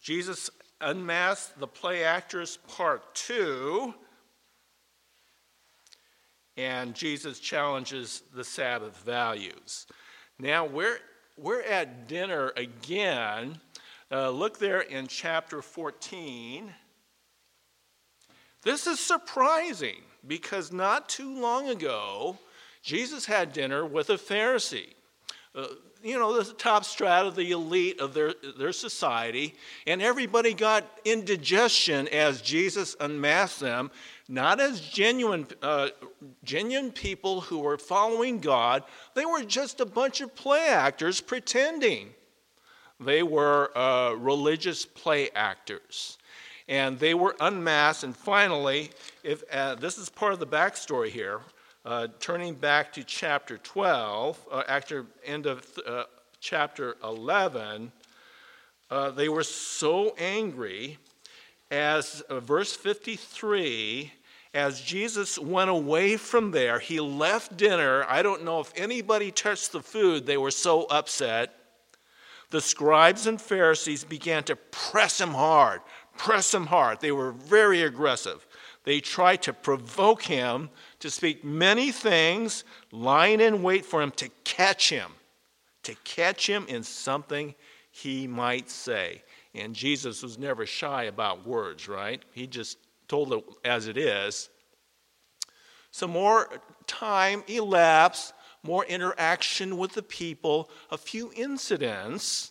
Jesus unmasked the play actors, part two. And Jesus challenges the Sabbath values. Now, we're, we're at dinner again. Uh, look there in chapter 14. This is surprising because not too long ago, Jesus had dinner with a Pharisee. Uh, you know, the top strata, of the elite of their, their society, and everybody got indigestion as Jesus unmasked them, not as genuine, uh, genuine people who were following God. They were just a bunch of play actors pretending. They were uh, religious play actors and they were unmasked. And finally, if, uh, this is part of the backstory here. Uh, turning back to chapter 12, uh, after end of uh, chapter 11, uh, they were so angry as uh, verse 53 as Jesus went away from there, he left dinner. I don't know if anybody touched the food, they were so upset. The scribes and Pharisees began to press him hard, press him hard. They were very aggressive. They tried to provoke him to speak many things, lying in wait for him to catch him, to catch him in something he might say. And Jesus was never shy about words, right? He just told it as it is. Some more time elapsed, more interaction with the people, a few incidents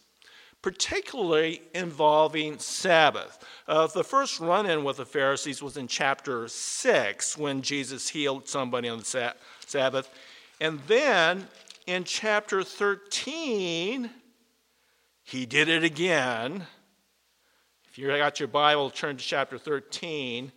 particularly involving Sabbath. Uh, the first run in with the Pharisees was in chapter 6 when Jesus healed somebody on the sa- Sabbath. And then in chapter 13, he did it again. If you got your Bible, turn to chapter 13,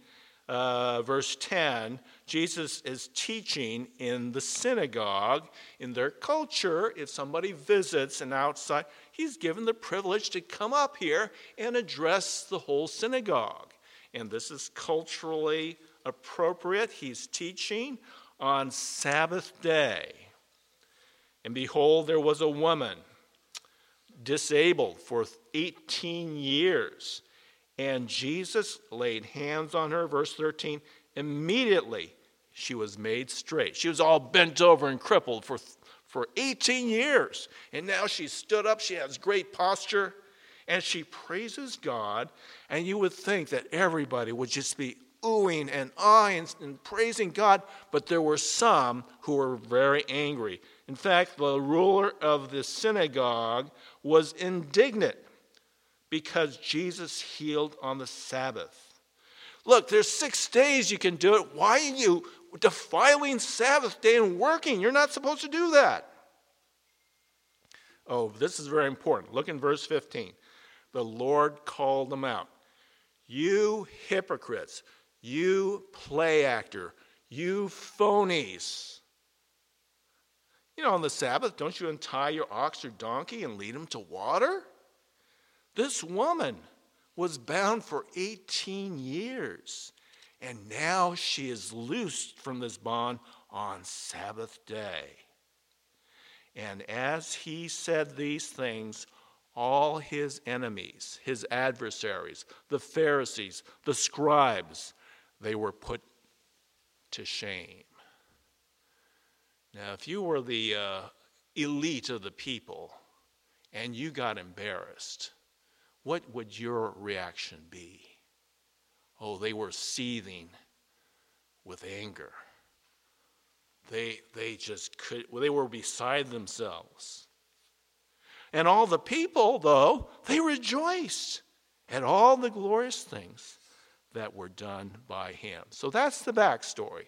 uh, verse 10. Jesus is teaching in the synagogue. In their culture, if somebody visits an outside, he's given the privilege to come up here and address the whole synagogue. And this is culturally appropriate. He's teaching on Sabbath day. And behold, there was a woman disabled for 18 years. And Jesus laid hands on her, verse 13. Immediately she was made straight. She was all bent over and crippled for for 18 years. And now she stood up, she has great posture, and she praises God. And you would think that everybody would just be oohing and ahhing and praising God, but there were some who were very angry. In fact, the ruler of the synagogue was indignant because Jesus healed on the Sabbath. Look, there's six days you can do it. Why are you defiling Sabbath day and working. You're not supposed to do that. Oh, this is very important. Look in verse 15. The Lord called them out. You hypocrites, you play actor, you phonies. You know, on the Sabbath, don't you untie your ox or donkey and lead them to water? This woman was bound for 18 years. And now she is loosed from this bond on Sabbath day. And as he said these things, all his enemies, his adversaries, the Pharisees, the scribes, they were put to shame. Now, if you were the uh, elite of the people and you got embarrassed, what would your reaction be? Oh, they were seething with anger. They, they just could, they were beside themselves. And all the people, though, they rejoiced at all the glorious things that were done by him. So that's the backstory.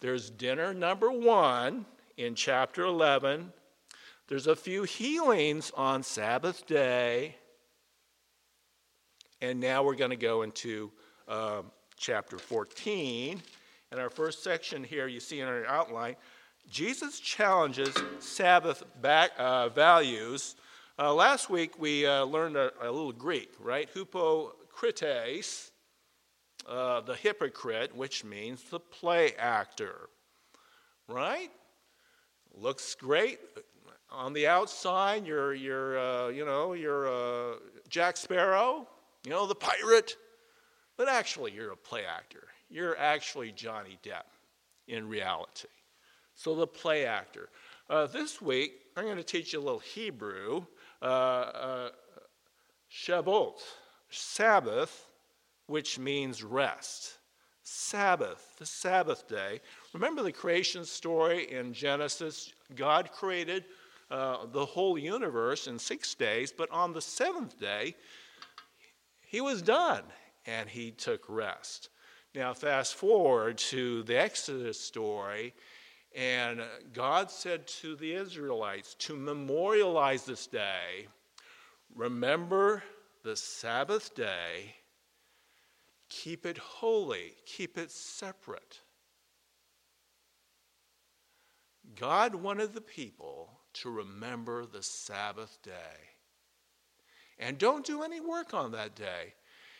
There's dinner number one in chapter 11. There's a few healings on Sabbath day. And now we're going to go into um, chapter 14. In our first section here, you see in our outline, Jesus challenges Sabbath back, uh, values. Uh, last week we uh, learned a, a, little Greek, right? Hypocrites, uh, the hypocrite, which means the play actor, right? Looks great on the outside. You're, you're, uh, you know, you're uh, Jack Sparrow, you know, the pirate. But actually, you're a play actor. You're actually Johnny Depp in reality. So, the play actor. Uh, this week, I'm going to teach you a little Hebrew. Uh, uh, Shabbat, Sabbath, which means rest. Sabbath, the Sabbath day. Remember the creation story in Genesis? God created uh, the whole universe in six days, but on the seventh day, he was done and he took rest. Now, fast forward to the Exodus story, and God said to the Israelites to memorialize this day, remember the Sabbath day, keep it holy, keep it separate. God wanted the people to remember the Sabbath day. And don't do any work on that day.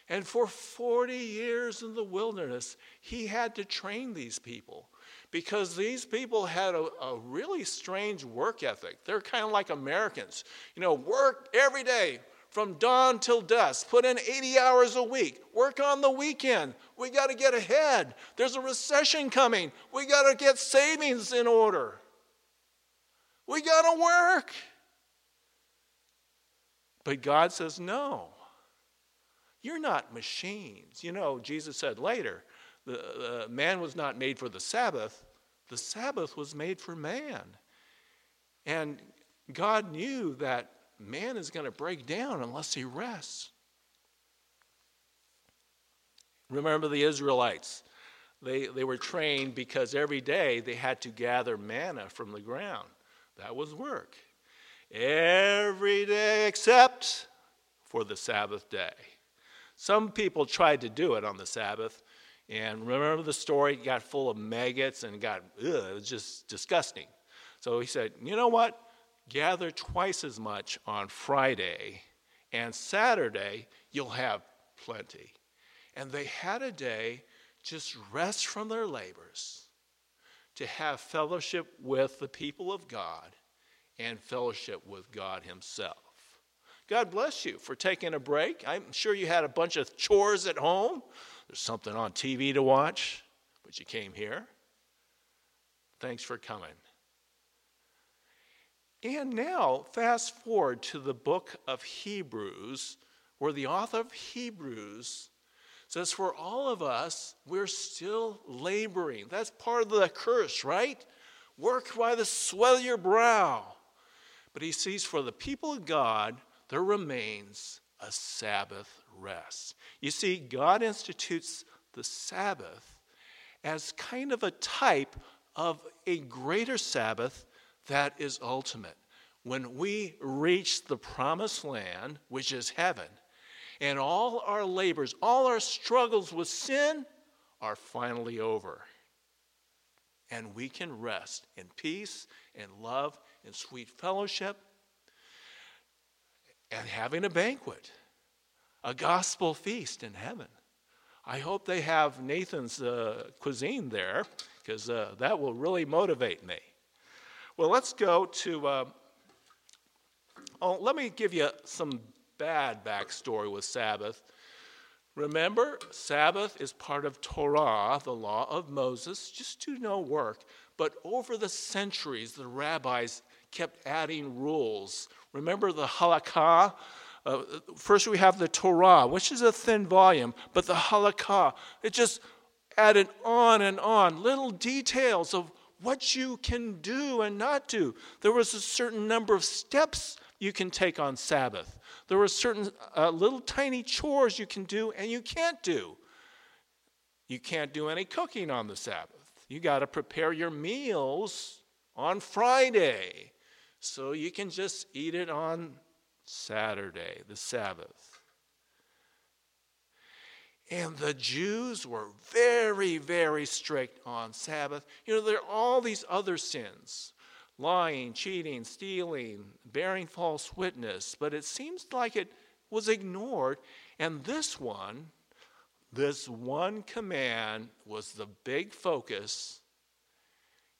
And for 40 years in the wilderness, he had to train these people because these people had a, a really strange work ethic. They're kind of like Americans. You know, work every day from dawn till dusk, put in 80 hours a week, work on the weekend. We got to get ahead. There's a recession coming. We got to get savings in order. We got to work. But God says, no. You're not machines. You know, Jesus said later, the, man was not made for the Sabbath, the Sabbath was made for man. And God knew that man is going to break down unless he rests. Remember the Israelites. They, they were trained because every day they had to gather manna from the ground. That was work. Every day except for the Sabbath day. Some people tried to do it on the Sabbath, and remember the story? It got full of maggots and got, ugh, it was just disgusting. So he said, you know what? Gather twice as much on Friday, and Saturday you'll have plenty. And they had a day just rest from their labors to have fellowship with the people of God and fellowship with God Himself. God bless you for taking a break. I'm sure you had a bunch of chores at home. There's something on TV to watch, but you came here. Thanks for coming. And now, fast forward to the book of Hebrews, where the author of Hebrews says, For all of us, we're still laboring. That's part of the curse, right? Work by the sweat of your brow. But he sees for the people of God, there remains a Sabbath rest. You see, God institutes the Sabbath as kind of a type of a greater Sabbath that is ultimate. When we reach the promised land, which is heaven, and all our labors, all our struggles with sin are finally over. And we can rest in peace and love and sweet fellowship and having a banquet, a gospel feast in heaven. I hope they have Nathan's uh, cuisine there because uh, that will really motivate me. Well, let's go to. Uh, oh, let me give you some bad backstory with Sabbath. Remember, Sabbath is part of Torah, the law of Moses, just do no work. But over the centuries, the rabbis kept adding rules. Remember the halakha? Uh, first, we have the Torah, which is a thin volume, but the halakha, it just added on and on little details of what you can do and not do. There was a certain number of steps you can take on Sabbath. There were certain uh, little tiny chores you can do and you can't do. You can't do any cooking on the Sabbath. You got to prepare your meals on Friday so you can just eat it on Saturday, the Sabbath. And the Jews were very, very strict on Sabbath. You know, there are all these other sins lying, cheating, stealing, bearing false witness, but it seems like it was ignored. And this one, this one command was the big focus.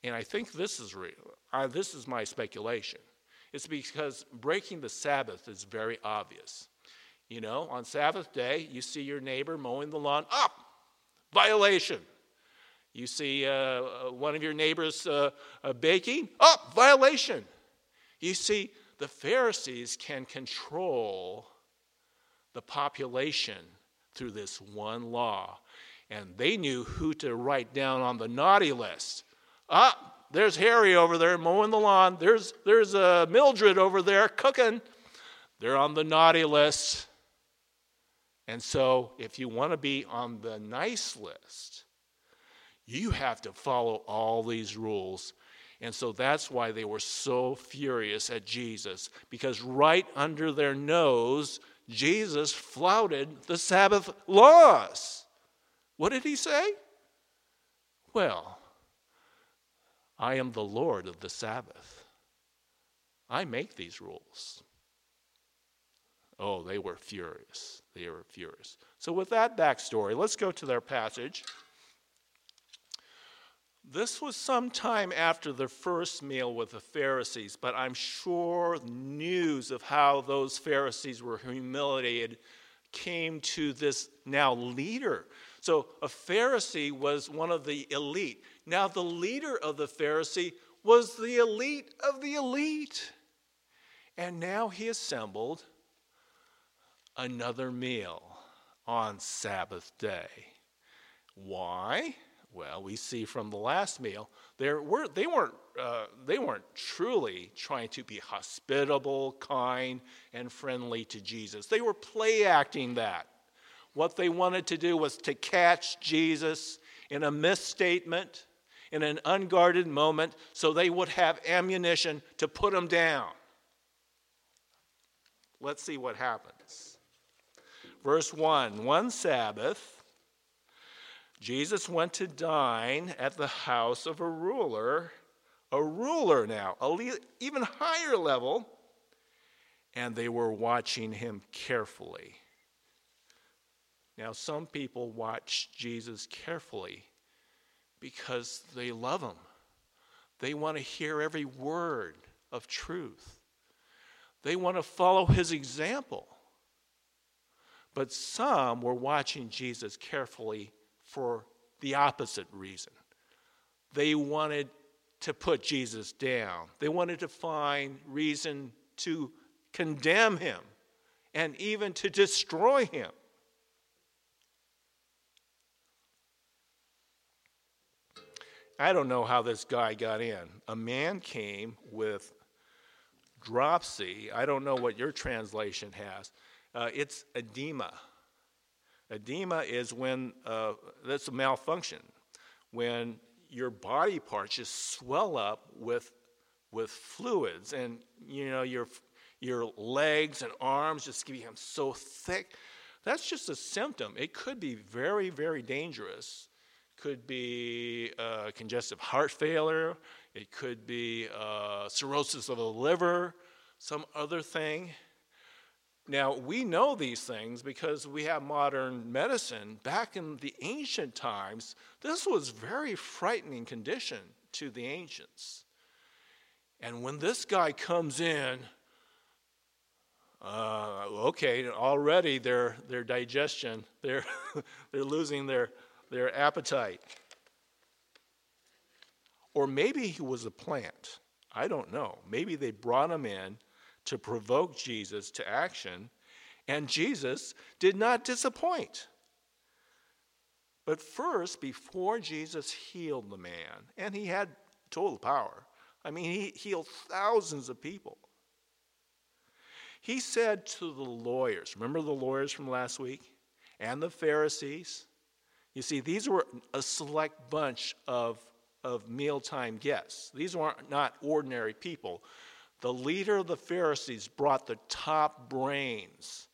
And I think this is real. Uh, this is my speculation. It's because breaking the Sabbath is very obvious. You know, on Sabbath day, you see your neighbor mowing the lawn, up, violation. You see uh, uh, one of your neighbors uh, uh, baking, up, violation. You see, the Pharisees can control the population through this one law. And they knew who to write down on the naughty list. Ah, there's Harry over there mowing the lawn. There's, there's uh, Mildred over there cooking. They're on the naughty list. And so, if you want to be on the nice list, you have to follow all these rules. And so that's why they were so furious at Jesus, because right under their nose, Jesus flouted the Sabbath laws. What did he say? Well, I am the Lord of the Sabbath. I make these rules. Oh, they were furious. They were furious. So, with that backstory, let's go to their passage. This was some time after the first meal with the Pharisees, but I'm sure news of how those Pharisees were humiliated came to this now leader. So, a Pharisee was one of the elite. Now, the leader of the Pharisee was the elite of the elite. And now he assembled another meal on Sabbath day. Why? Well, we see from the last meal, were, they, weren't, uh, they weren't truly trying to be hospitable, kind, and friendly to Jesus. They were play acting that. What they wanted to do was to catch Jesus in a misstatement, in an unguarded moment, so they would have ammunition to put him down. Let's see what happens. Verse 1 One Sabbath, Jesus went to dine at the house of a ruler, a ruler now, a le- even higher level, and they were watching him carefully. Now, some people watch Jesus carefully because they love him. They want to hear every word of truth. They want to follow his example. But some were watching Jesus carefully for the opposite reason. They wanted to put Jesus down, they wanted to find reason to condemn him and even to destroy him. I don't know how this guy got in. A man came with dropsy. I don't know what your translation has. Uh, it's edema. Edema is when uh, that's a malfunction, when your body parts just swell up with with fluids, and you know your your legs and arms just become so thick. That's just a symptom. It could be very, very dangerous. Could be uh, congestive heart failure. It could be uh, cirrhosis of the liver, some other thing. Now, we know these things because we have modern medicine. Back in the ancient times, this was very frightening condition to the ancients. And when this guy comes in, uh, okay, already their, their digestion, they're, they're losing their, their appetite. Or maybe he was a plant. I don't know. Maybe they brought him in to provoke Jesus to action, and Jesus did not disappoint. But first, before Jesus healed the man, and he had total power, I mean, he healed thousands of people. He said to the lawyers, remember the lawyers from last week? And the Pharisees? You see, these were a select bunch of, of mealtime guests. These weren't not ordinary people. The leader of the Pharisees brought the top brains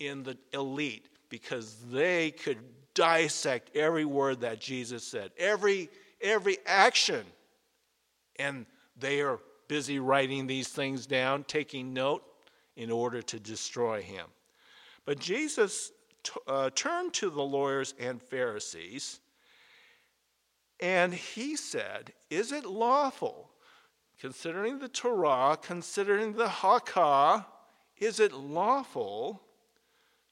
in the elite because they could dissect every word that Jesus said, every, every action. And they are busy writing these things down, taking note in order to destroy him. But Jesus t- uh, turned to the lawyers and Pharisees and he said, Is it lawful considering the Torah, considering the halakha, is it lawful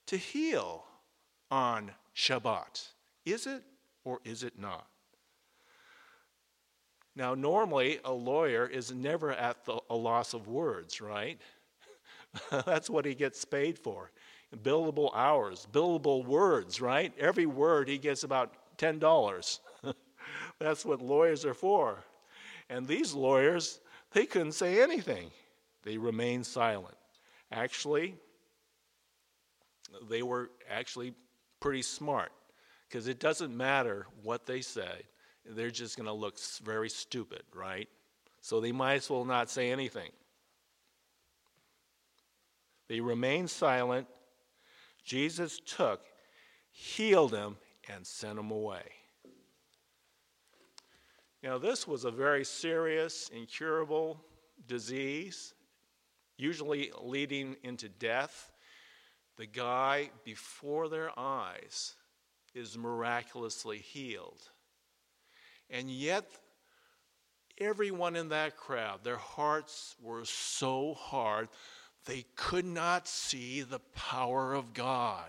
to heal on Shabbat? Is it or is it not? Now, normally, a lawyer is never at the, a loss of words, right? That's what he gets paid for. Billable hours, billable words, right? Every word he gets about $10. That's what lawyers are for. And these lawyers, they couldn't say anything, they remained silent. Actually, they were actually pretty smart because it doesn't matter what they say, they're just going to look very stupid, right? So they might as well not say anything. They remained silent. Jesus took, healed him, and sent him away. Now, this was a very serious, incurable disease, usually leading into death. The guy before their eyes is miraculously healed. And yet, everyone in that crowd, their hearts were so hard, they could not see the power of God.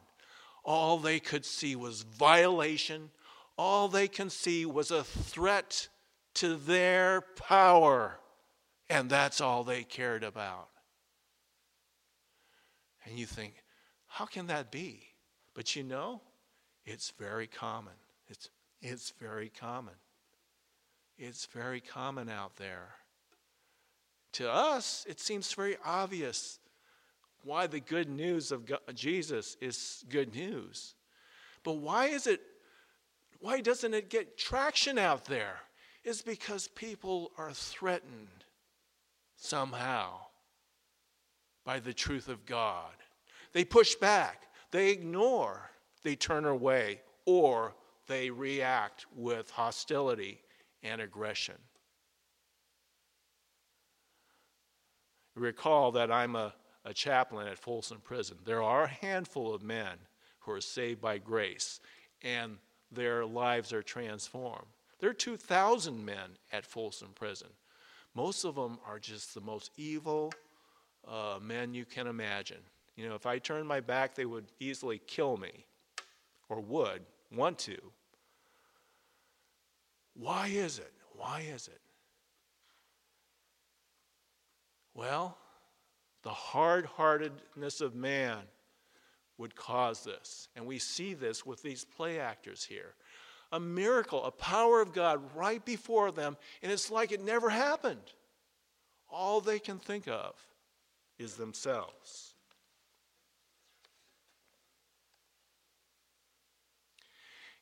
All they could see was violation. All they could see was a threat to their power. And that's all they cared about. And you think, how can that be? But you know, it's very common. It's, it's very common. It's very common out there. To us, it seems very obvious why the good news of God, Jesus is good news. But why is it why doesn't it get traction out there? It's because people are threatened somehow by the truth of God. They push back, they ignore, they turn away, or they react with hostility and aggression. Recall that I'm a, a chaplain at Folsom Prison. There are a handful of men who are saved by grace, and their lives are transformed. There are 2,000 men at Folsom Prison. Most of them are just the most evil uh, men you can imagine. You know, if I turned my back, they would easily kill me, or would want to. Why is it? Why is it? Well, the hard heartedness of man would cause this. And we see this with these play actors here. A miracle, a power of God right before them, and it's like it never happened. All they can think of is themselves.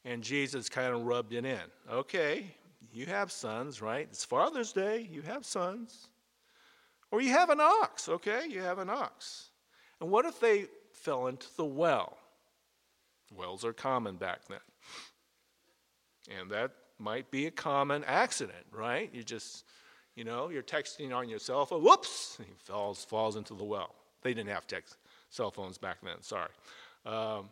And Jesus kind of rubbed it in. Okay, you have sons, right? It's Father's Day, you have sons. Or you have an ox, okay? You have an ox. And what if they fell into the well? Wells are common back then. And that might be a common accident, right? You just, you know, you're texting on your cell phone, whoops, he falls, falls into the well. They didn't have text cell phones back then, sorry. Um,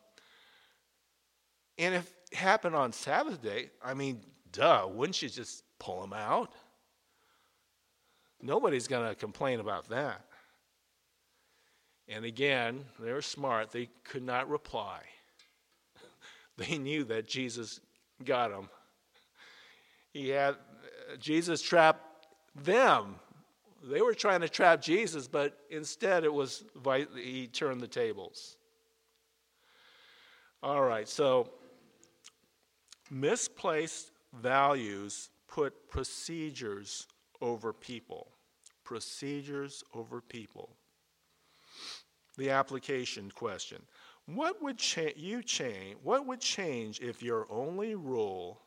and if it happened on Sabbath day, I mean, duh, wouldn't you just pull them out? Nobody's going to complain about that. And again, they were smart. They could not reply. they knew that Jesus got them. He had Jesus trapped them. They were trying to trap Jesus, but instead it was he turned the tables. All right, so misplaced values put procedures over people. Procedures over people. The application question. What would cha- you change? What would change if your only rule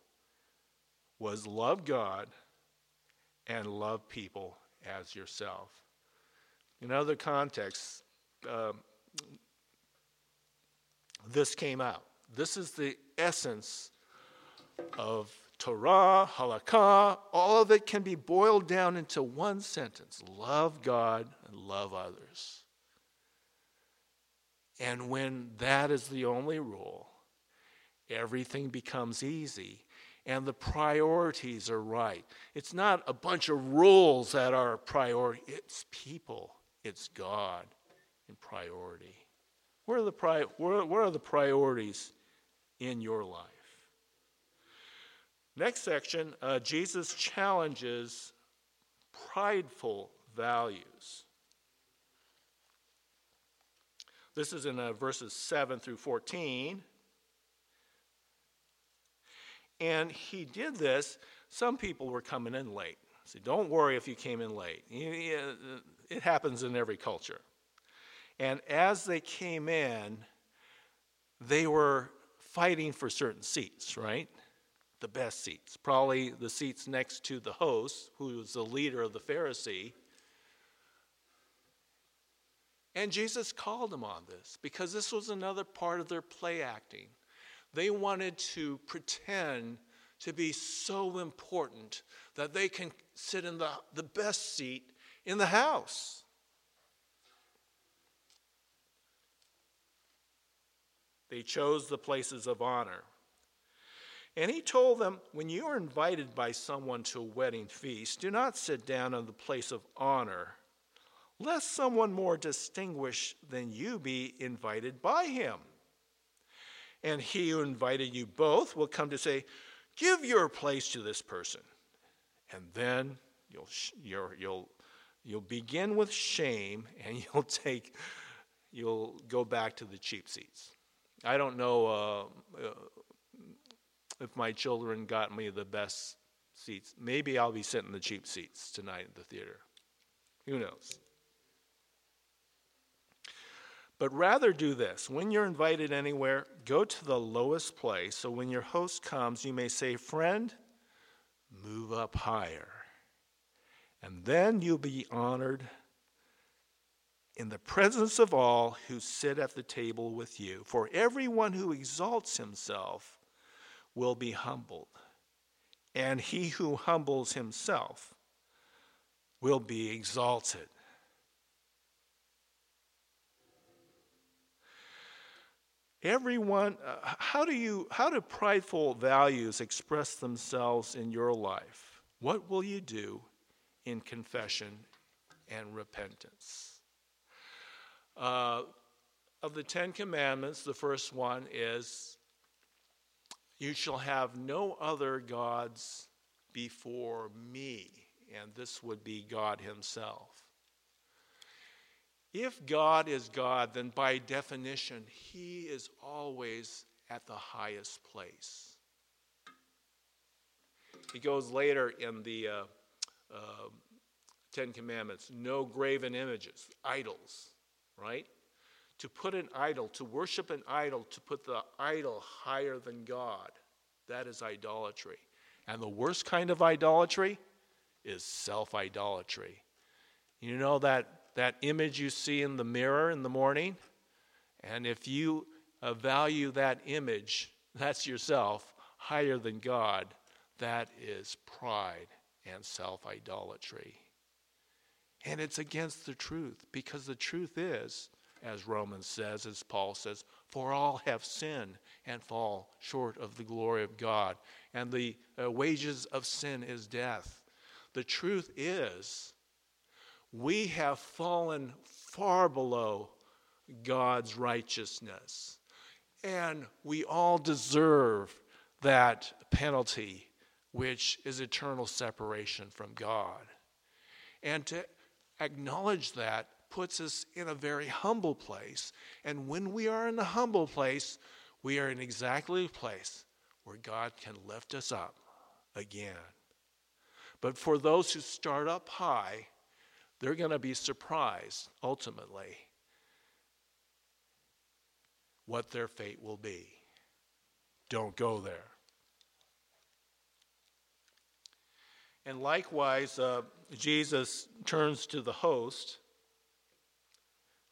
was love God and love people as yourself? In other contexts, uh, this came out. This is the essence of Torah, halakha, all of it can be boiled down into one sentence love God and love others. And when that is the only rule, everything becomes easy and the priorities are right. It's not a bunch of rules that are priority, it's people, it's God in priority. Where are the, pri- where, where are the priorities in your life? Next section, uh, Jesus challenges prideful values. This is in uh, verses 7 through 14. And he did this. Some people were coming in late. So don't worry if you came in late. It happens in every culture. And as they came in, they were fighting for certain seats, right? The best seats. Probably the seats next to the host, who was the leader of the Pharisee. And Jesus called them on this because this was another part of their play acting. They wanted to pretend to be so important that they can sit in the, the best seat in the house. They chose the places of honor. And he told them, When you are invited by someone to a wedding feast, do not sit down on the place of honor, lest someone more distinguished than you be invited by him. And he who invited you both will come to say, Give your place to this person. And then you'll, you'll, you'll, you'll begin with shame and you'll take, you'll go back to the cheap seats. I don't know uh, uh, if my children got me the best seats. Maybe I'll be sitting in the cheap seats tonight at the theater. Who knows? But rather do this. When you're invited anywhere, go to the lowest place so when your host comes, you may say, Friend, move up higher. And then you'll be honored in the presence of all who sit at the table with you. For everyone who exalts himself will be humbled, and he who humbles himself will be exalted. Everyone, uh, how do you, how do prideful values express themselves in your life? What will you do in confession and repentance? Uh, of the Ten Commandments, the first one is you shall have no other gods before me. And this would be God Himself. If God is God, then by definition, He is always at the highest place. He goes later in the uh, uh, Ten Commandments no graven images, idols, right? To put an idol, to worship an idol, to put the idol higher than God, that is idolatry. And the worst kind of idolatry is self idolatry. You know that that image you see in the mirror in the morning, and if you uh, value that image, that's yourself, higher than God, that is pride and self idolatry. And it's against the truth because the truth is, as Romans says, as Paul says, for all have sinned and fall short of the glory of God. And the uh, wages of sin is death. The truth is we have fallen far below God's righteousness. And we all deserve that penalty, which is eternal separation from God. And to acknowledge that puts us in a very humble place. And when we are in a humble place, we are in exactly the place where God can lift us up again. But for those who start up high, they're going to be surprised ultimately what their fate will be. Don't go there. And likewise, uh, Jesus turns to the host,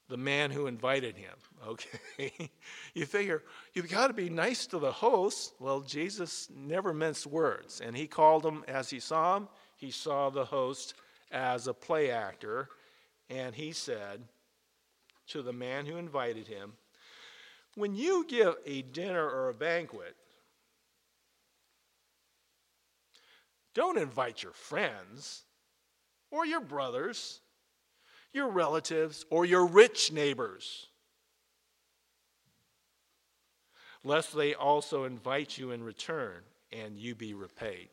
the man who invited him. Okay? you figure, you've got to be nice to the host. Well, Jesus never minced words. And he called him, as he saw him, he saw the host as a play actor, and he said to the man who invited him, When you give a dinner or a banquet, don't invite your friends or your brothers, your relatives, or your rich neighbors. lest they also invite you in return and you be repaid.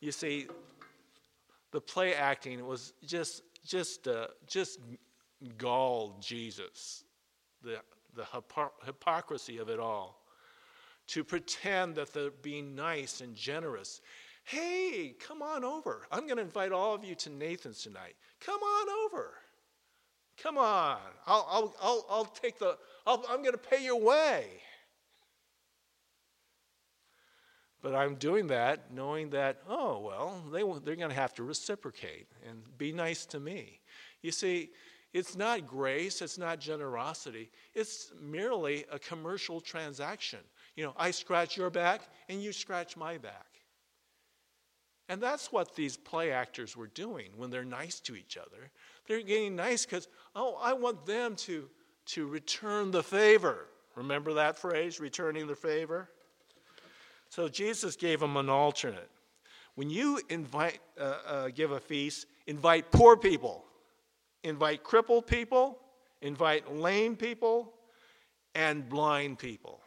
You see, the play acting was just just uh, just galled Jesus, the the hypo- hypocrisy of it all. To pretend that they're being nice and generous. Hey, come on over. I'm going to invite all of you to Nathan's tonight. Come on over. Come on. I'll, I'll, I'll, I'll take the, I'll, I'm going to pay your way. But I'm doing that knowing that, oh, well, they, they're going to have to reciprocate and be nice to me. You see, it's not grace, it's not generosity, it's merely a commercial transaction. You know, I scratch your back and you scratch my back. And that's what these play actors were doing when they're nice to each other. They're getting nice because, oh, I want them to, to return the favor. Remember that phrase, returning the favor? So Jesus gave them an alternate. When you invite, uh, uh, give a feast, invite poor people, invite crippled people, invite lame people, and blind people.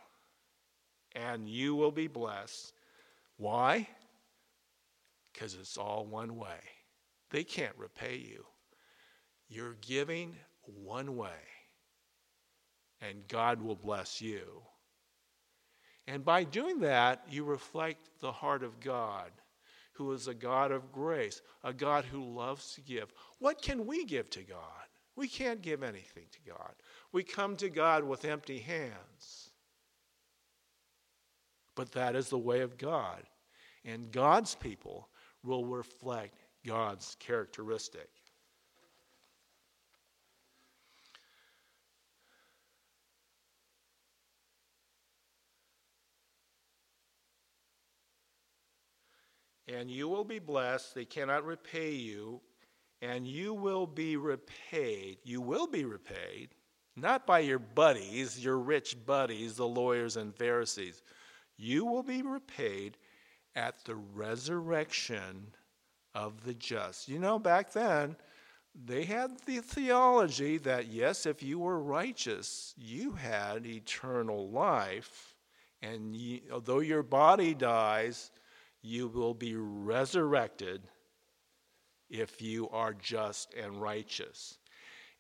And you will be blessed. Why? Because it's all one way. They can't repay you. You're giving one way, and God will bless you. And by doing that, you reflect the heart of God, who is a God of grace, a God who loves to give. What can we give to God? We can't give anything to God. We come to God with empty hands. But that is the way of God. And God's people will reflect God's characteristic. And you will be blessed. They cannot repay you, and you will be repaid. You will be repaid, not by your buddies, your rich buddies, the lawyers and Pharisees. You will be repaid at the resurrection of the just. You know, back then, they had the theology that yes, if you were righteous, you had eternal life. And you, although your body dies, you will be resurrected if you are just and righteous.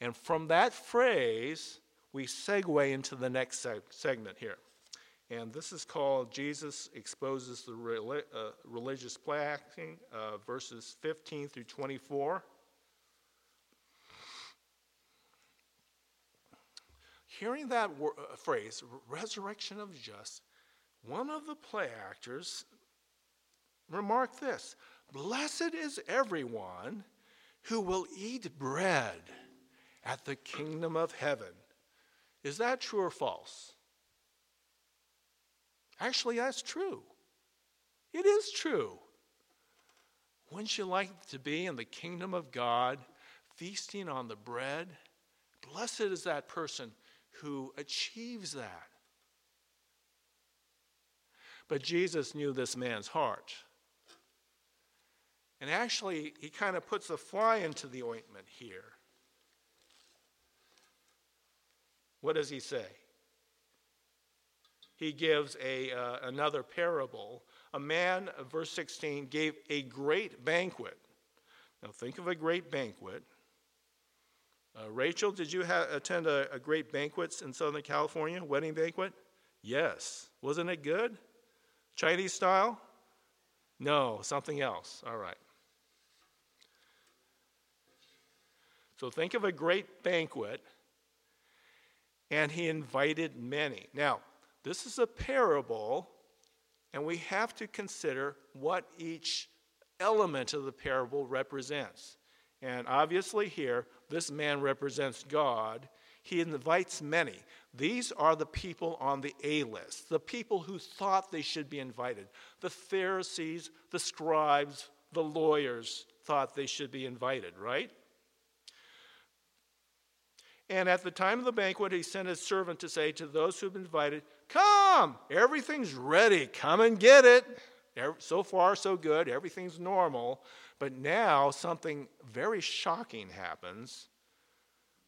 And from that phrase, we segue into the next seg- segment here. And this is called Jesus Exposes the Reli- uh, Religious Placking, uh, verses 15 through 24. Hearing that wor- uh, phrase, resurrection of just, one of the play actors Remark this Blessed is everyone who will eat bread at the kingdom of heaven. Is that true or false? Actually, that's true. It is true. Wouldn't you like to be in the kingdom of God, feasting on the bread? Blessed is that person who achieves that. But Jesus knew this man's heart. And actually, he kind of puts a fly into the ointment here. What does he say? He gives a, uh, another parable. A man, uh, verse 16, gave a great banquet. Now, think of a great banquet. Uh, Rachel, did you ha- attend a, a great banquet in Southern California, wedding banquet? Yes. Wasn't it good? Chinese style? No, something else. All right. So think of a great banquet, and he invited many. Now, this is a parable, and we have to consider what each element of the parable represents. And obviously, here, this man represents God. He invites many. These are the people on the A list, the people who thought they should be invited. The Pharisees, the scribes, the lawyers thought they should be invited, right? And at the time of the banquet, he sent his servant to say to those who've been invited, Come, everything's ready, come and get it. So far, so good, everything's normal. But now something very shocking happens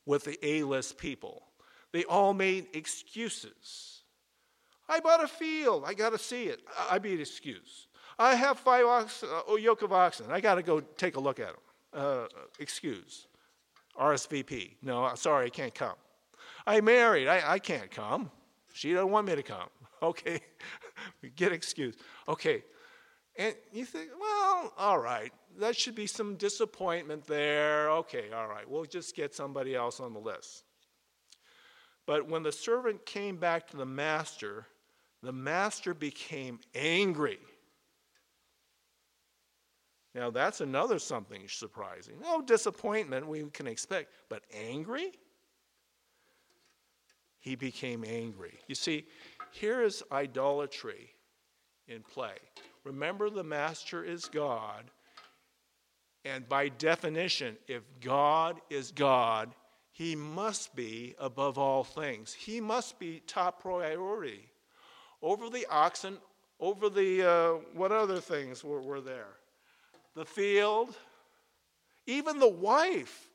with the A list people. They all made excuses. I bought a field. I got to see it. I made an excuse. I have five ox, uh, yoke of oxen. I got to go take a look at them. Uh, excuse. RSVP. No, sorry, I can't come. I married. I, I can't come. She doesn't want me to come. Okay. Get excuse. Okay. And you think, well, all right, that should be some disappointment there. Okay, all right, we'll just get somebody else on the list. But when the servant came back to the master, the master became angry. Now, that's another something surprising. No disappointment we can expect, but angry? He became angry. You see, here is idolatry in play. Remember, the master is God. And by definition, if God is God, he must be above all things. He must be top priority. Over the oxen, over the, uh, what other things were, were there? The field, even the wife.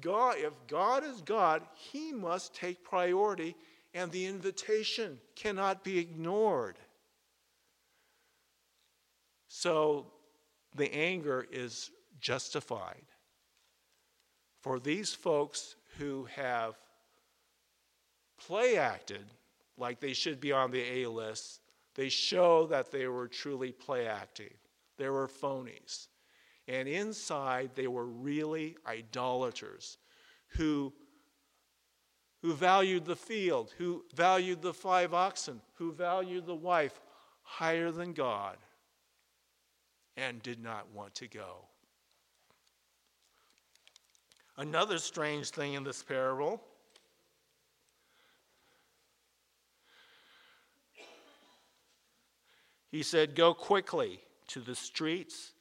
God, if God is God, he must take priority, and the invitation cannot be ignored. So the anger is justified. For these folks who have play acted like they should be on the A list, they show that they were truly play acting. They were phonies. And inside, they were really idolaters who, who valued the field, who valued the five oxen, who valued the wife higher than God, and did not want to go. Another strange thing in this parable he said, Go quickly to the streets,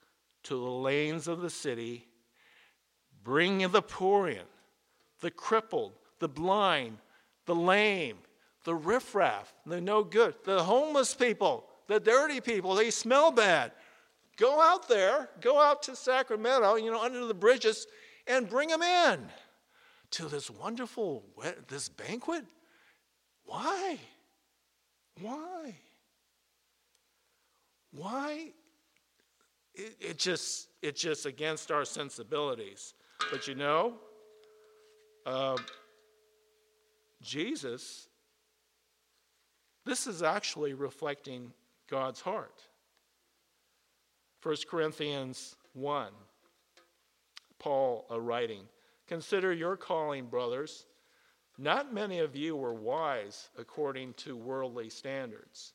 to the lanes of the city, bring the poor in, the crippled, the blind, the lame, the riffraff, the no good, the homeless people, the dirty people, they smell bad. Go out there, go out to Sacramento, you know, under the bridges, and bring them in to this wonderful this banquet. Why? Why? Why? It, it just it's just against our sensibilities. But you know, uh, Jesus, this is actually reflecting God's heart. 1 Corinthians 1, Paul a writing Consider your calling, brothers. Not many of you were wise according to worldly standards.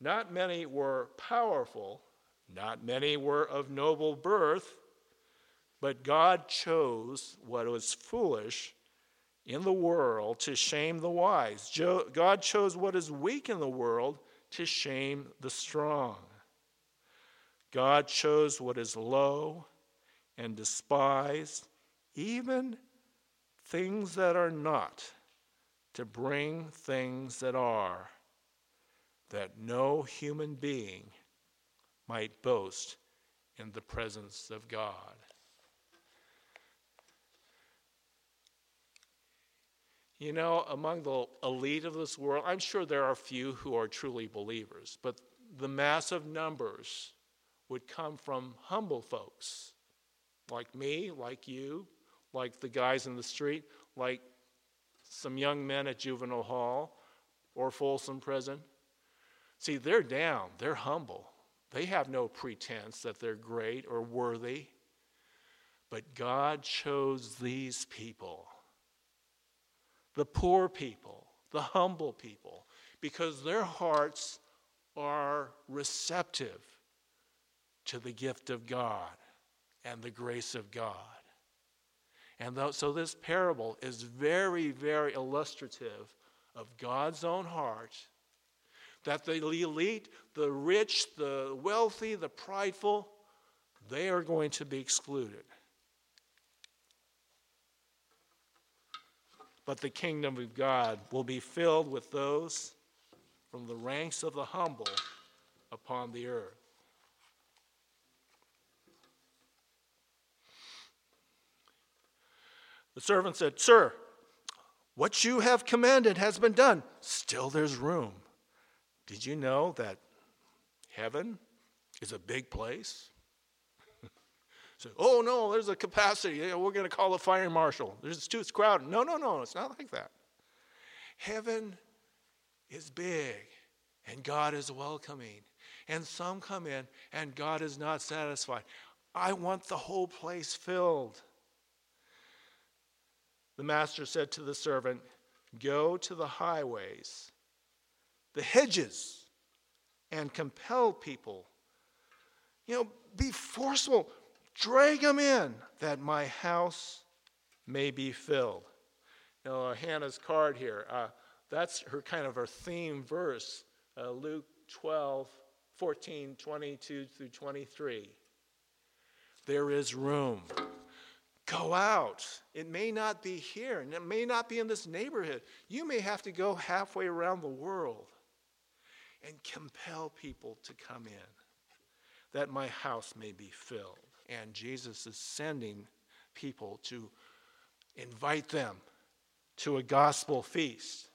Not many were powerful. Not many were of noble birth. But God chose what was foolish in the world to shame the wise. God chose what is weak in the world to shame the strong. God chose what is low and despised, even things that are not, to bring things that are, that no human being might boast in the presence of God. You know, among the elite of this world, I'm sure there are few who are truly believers, but the massive numbers would come from humble folks like me, like you, like the guys in the street, like some young men at juvenile hall or Folsom prison. See, they're down, they're humble. They have no pretense that they're great or worthy. But God chose these people the poor people, the humble people, because their hearts are receptive to the gift of God and the grace of God. And so this parable is very, very illustrative of God's own heart that the elite, the rich, the wealthy, the prideful, they are going to be excluded. but the kingdom of God will be filled with those from the ranks of the humble upon the earth. The servant said, Sir, what you have commanded has been done. Still there's room. Did you know that heaven is a big place? so, oh no, there's a capacity. We're going to call a fire marshal. There's too it's crowded. No, no, no, it's not like that. Heaven is big and God is welcoming. And some come in and God is not satisfied. I want the whole place filled. The master said to the servant, Go to the highways, the hedges, and compel people. You know, be forceful. Drag them in that my house may be filled. You know, Hannah's card here, uh, that's her kind of her theme verse, uh, Luke 12, 14, 22 through 23. There is room. Go out. It may not be here, and it may not be in this neighborhood. You may have to go halfway around the world and compel people to come in, that my house may be filled. And Jesus is sending people to invite them to a gospel feast.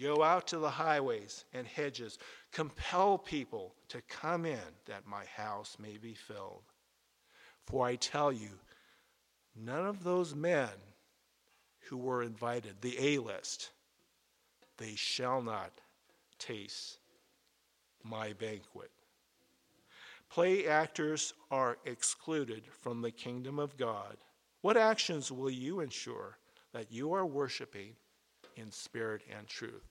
Go out to the highways and hedges. Compel people to come in that my house may be filled. For I tell you, none of those men who were invited, the A list, they shall not taste my banquet. Play actors are excluded from the kingdom of God. What actions will you ensure that you are worshiping in spirit and truth?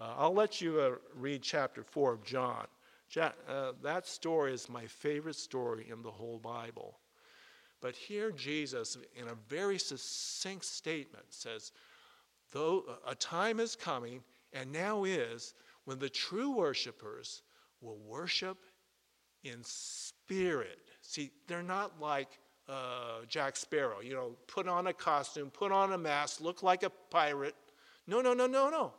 Uh, I'll let you uh, read chapter 4 of John. Ja- uh, that story is my favorite story in the whole Bible. But here, Jesus, in a very succinct statement, says, Though a time is coming, and now is, when the true worshipers will worship in spirit. See, they're not like uh, Jack Sparrow, you know, put on a costume, put on a mask, look like a pirate. No, no, no, no, no.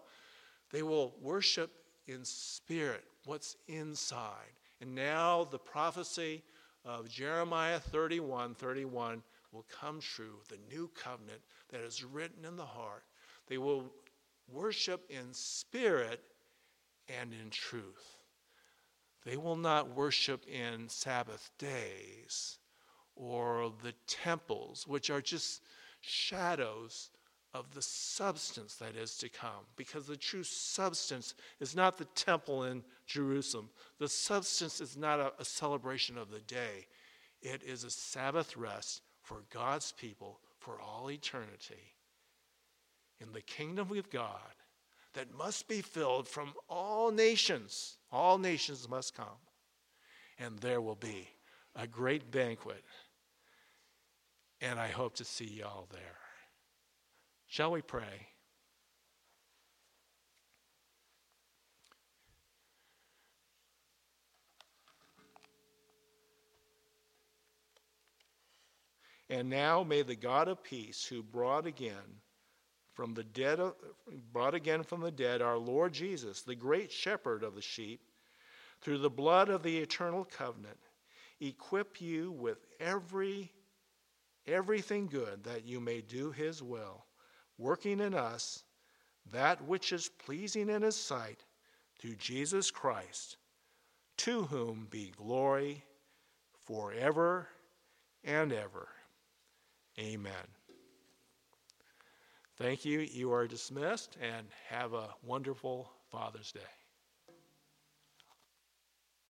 They will worship in spirit, what's inside. And now the prophecy of Jeremiah 31 31 will come true, the new covenant that is written in the heart. They will worship in spirit and in truth. They will not worship in Sabbath days or the temples, which are just shadows of the substance that is to come. Because the true substance is not the temple in Jerusalem, the substance is not a, a celebration of the day, it is a Sabbath rest for God's people for all eternity. In the kingdom of God that must be filled from all nations, all nations must come. And there will be a great banquet. And I hope to see y'all there. Shall we pray? And now may the God of peace, who brought again from the dead, brought again from the dead our Lord Jesus, the great shepherd of the sheep, through the blood of the eternal covenant, equip you with every everything good that you may do his will working in us that which is pleasing in his sight through Jesus Christ, to whom be glory forever and ever. Amen. Thank you. You are dismissed and have a wonderful Father's Day.